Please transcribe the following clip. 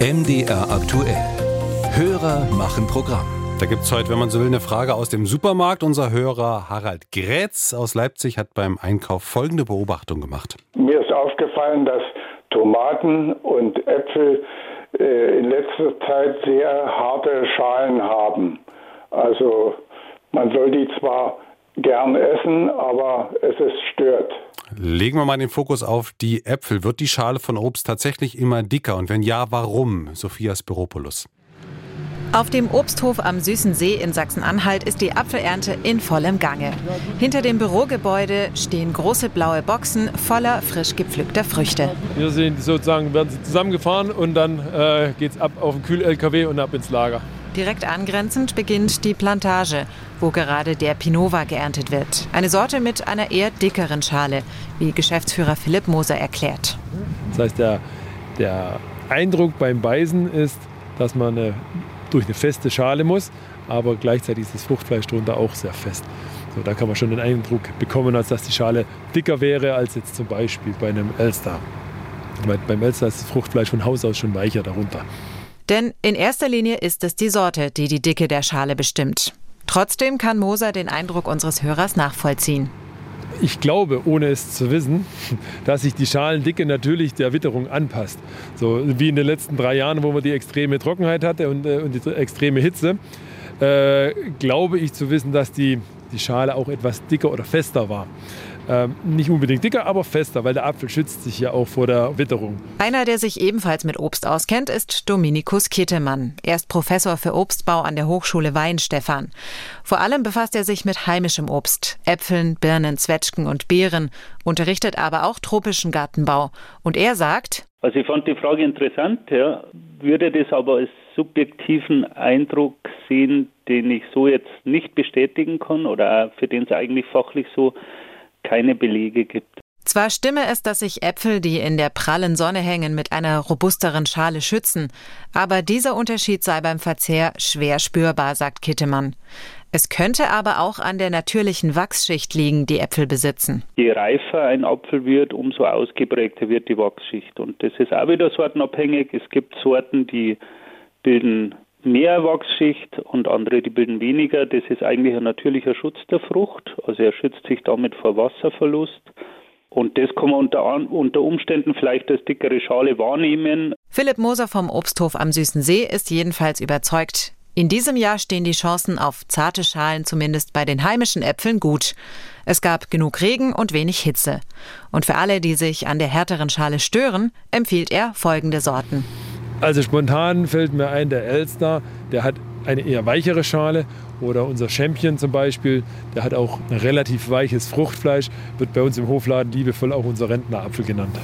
MDR aktuell. Hörer machen Programm. Da gibt es heute, wenn man so will, eine Frage aus dem Supermarkt. Unser Hörer Harald Grätz aus Leipzig hat beim Einkauf folgende Beobachtung gemacht. Mir ist aufgefallen, dass Tomaten und Äpfel äh, in letzter Zeit sehr harte Schalen haben. Also man soll die zwar gern essen, aber es ist stört. Legen wir mal den Fokus auf die Äpfel. Wird die Schale von Obst tatsächlich immer dicker? Und wenn ja, warum? Sophia Spiropoulos. Auf dem Obsthof am Süßen See in Sachsen-Anhalt ist die Apfelernte in vollem Gange. Hinter dem Bürogebäude stehen große blaue Boxen voller frisch gepflückter Früchte. Hier sind sozusagen werden sie zusammengefahren und dann äh, es ab auf den Kühl-LKW und ab ins Lager. Direkt angrenzend beginnt die Plantage, wo gerade der Pinova geerntet wird. Eine Sorte mit einer eher dickeren Schale, wie Geschäftsführer Philipp Moser erklärt. Das heißt, der, der Eindruck beim Beißen ist, dass man eine, durch eine feste Schale muss, aber gleichzeitig ist das Fruchtfleisch darunter auch sehr fest. So, da kann man schon den Eindruck bekommen, als dass die Schale dicker wäre als jetzt zum Beispiel bei einem Elster. Beim Elster ist das Fruchtfleisch von Haus aus schon weicher darunter. Denn in erster Linie ist es die Sorte, die die Dicke der Schale bestimmt. Trotzdem kann Moser den Eindruck unseres Hörers nachvollziehen. Ich glaube, ohne es zu wissen, dass sich die Schalendicke natürlich der Witterung anpasst. So wie in den letzten drei Jahren, wo man die extreme Trockenheit hatte und, äh, und die extreme Hitze, äh, glaube ich zu wissen, dass die, die Schale auch etwas dicker oder fester war. Ähm, nicht unbedingt dicker, aber fester, weil der Apfel schützt sich ja auch vor der Witterung. Einer, der sich ebenfalls mit Obst auskennt, ist Dominikus Kittemann. Er ist Professor für Obstbau an der Hochschule Weinstefan. Vor allem befasst er sich mit heimischem Obst, Äpfeln, Birnen, Zwetschgen und Beeren, unterrichtet aber auch tropischen Gartenbau. Und er sagt, also ich fand die Frage interessant, ja, würde das aber als subjektiven Eindruck sehen, den ich so jetzt nicht bestätigen kann oder für den es eigentlich fachlich so keine Belege gibt. Zwar stimme es, dass sich Äpfel, die in der prallen Sonne hängen, mit einer robusteren Schale schützen, aber dieser Unterschied sei beim Verzehr schwer spürbar, sagt Kittemann. Es könnte aber auch an der natürlichen Wachsschicht liegen, die Äpfel besitzen. Je reifer ein Apfel wird, umso ausgeprägter wird die Wachsschicht. Und das ist auch wieder sortenabhängig. Es gibt Sorten, die bilden mehr Wachsschicht und andere, die bilden weniger. Das ist eigentlich ein natürlicher Schutz der Frucht. Also er schützt sich damit vor Wasserverlust. Und das kann man unter, unter Umständen vielleicht als dickere Schale wahrnehmen. Philipp Moser vom Obsthof am Süßen See ist jedenfalls überzeugt. In diesem Jahr stehen die Chancen auf zarte Schalen zumindest bei den heimischen Äpfeln gut. Es gab genug Regen und wenig Hitze. Und für alle, die sich an der härteren Schale stören, empfiehlt er folgende Sorten. Also spontan fällt mir ein, der Elster, der hat eine eher weichere Schale. Oder unser Champion zum Beispiel, der hat auch ein relativ weiches Fruchtfleisch, wird bei uns im Hofladen liebevoll auch unser Rentnerapfel genannt.